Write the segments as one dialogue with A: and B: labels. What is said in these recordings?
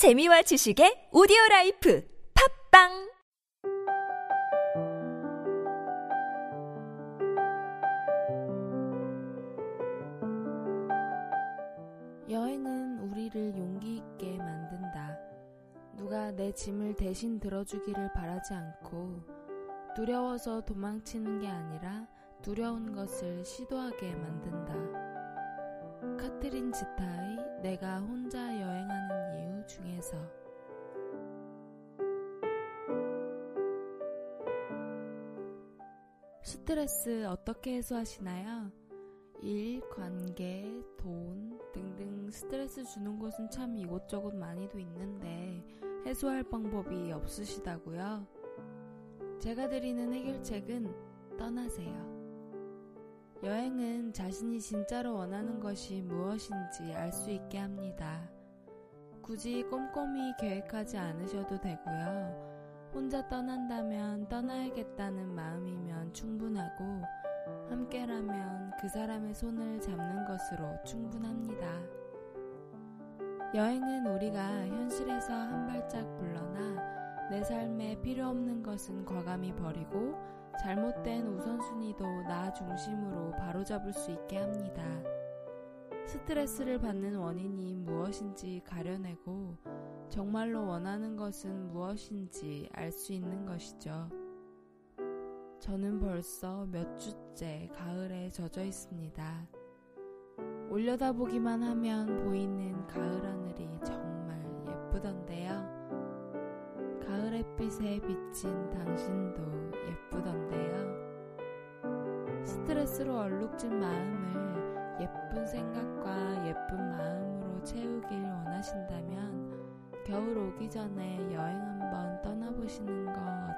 A: 재미와 지식의 오디오 life 팟빵
B: 여행은 우리를 용기 있게 만든다. 누가 내 짐을 대신 들어주기를 바라지 않고 두려워서 도망치는 게 아니라 두려운 것을 시도하게 만든다. 카트린 지타의 내가 혼자 이유 중에서 스트레스 어떻게 해소하시나요? 일, 관계, 돈 등등 스트레스 주는 것은 참 이곳저곳 많이도 있는데 해소할 방법이 없으시다고요? 제가 드리는 해결책은 떠나세요. 여행은 자신이 진짜로 원하는 것이 무엇인지 알 수 있게 합니다. 굳이 꼼꼼히 계획하지 않으셔도 되고요. 혼자 떠난다면 떠나야겠다는 마음이면 충분하고 함께라면 그 사람의 손을 잡는 것으로 충분합니다. 여행은 우리가 현실에서 한 발짝 물러나 내 삶에 필요 없는 것은 과감히 버리고 잘못된 우선순위도 나 중심으로 바로잡을 수 있게 합니다. 스트레스를 받는 원인이 무엇인지 가려내고 정말로 원하는 것은 무엇인지 알 수 있는 것이죠. 저는 벌써 몇 주째 가을에 젖어 있습니다. 올려다보기만 하면 보이는 가을 하늘이 정말 예쁘던데요. 가을 햇빛에 비친 당신도 예쁘던데요. 스트레스로 얼룩진 마음을 예쁜 생각과 예쁜 마음으로 채우길 원하신다면 겨울 오기 전에 여행 한번 떠나보시는 거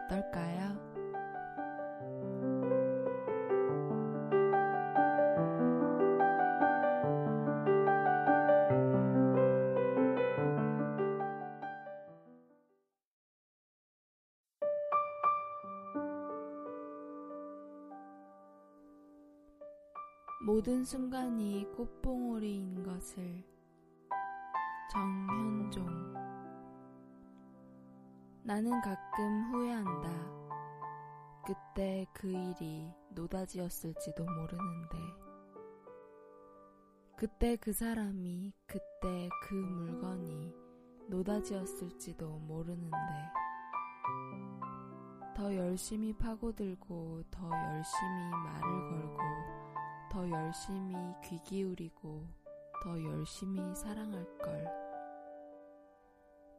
B: 어떨까요? 모든 순간이 꽃봉오리인 것을 정현종. 나는 가끔 후회한다. 그때 그 일이 노다지였을지도 모르는데. 그때 그 사람이 그때 그 물건이 노다지였을지도 모르는데. 더 열심히 파고들고 더 열심히 말을 걸고 더 열심히 귀 기울이고 더 열심히 사랑할 걸.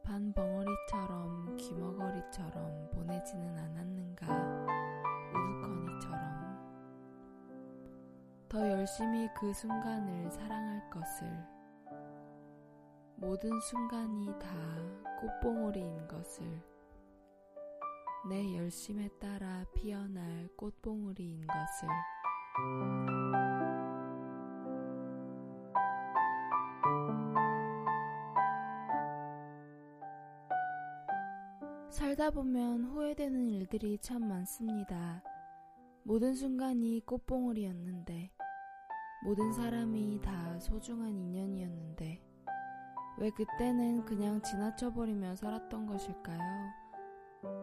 B: 반벙어리처럼 귀머거리처럼 보내지는 않았는가 우두커니처럼. 더 열심히 그 순간을 사랑할 것을. 모든 순간이 다 꽃봉오리인 것을. 내 열심에 따라 피어날 꽃봉오리인 것을 살다 보면 후회되는 일들이 참 많습니다. 모든 순간이 꽃봉오리였는데, 모든 사람이 다 소중한 인연이었는데, 왜 그때는 그냥 지나쳐버리며 살았던 것일까요?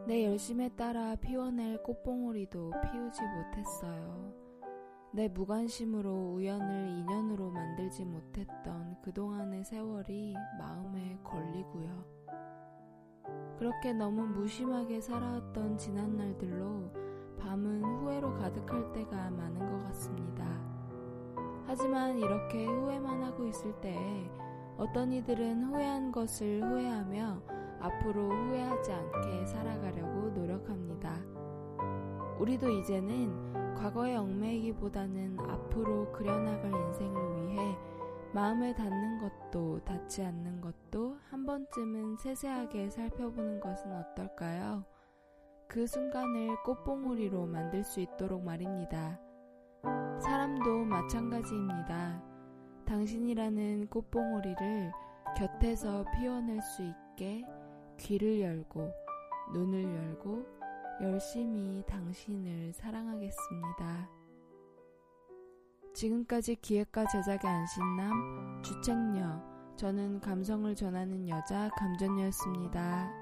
B: 내 열심에 따라 피워낼 꽃봉오리도 피우지 못했어요. 내 무관심으로 우연을 인연으로 만들지 못했던 그동안의 세월이 마음에 걸리고요. 그렇게 너무 무심하게 살아왔던 지난 날들로 밤은 후회로 가득할 때가 많은 것 같습니다. 하지만 이렇게 후회만 하고 있을 때에 어떤 이들은 후회한 것을 후회하며 앞으로 후회하지 않게 살아가려고 노력합니다. 우리도 이제는 과거에 얽매이기보다는 앞으로 그려나갈 인생을 위해 마음을 닫는 것도 닫지 않는 것도 한 번쯤은 세세하게 살펴보는 것은 어떨까요? 그 순간을 꽃봉오리로 만들 수 있도록 말입니다. 사람도 마찬가지입니다. 당신이라는 꽃봉오리를 곁에서 피워낼 수 있게 귀를 열고 눈을 열고 열심히 당신을 사랑하겠습니다. 지금까지 기획과 제작의 안신남, 주책녀, 저는 감성을 전하는 여자 감전녀였습니다.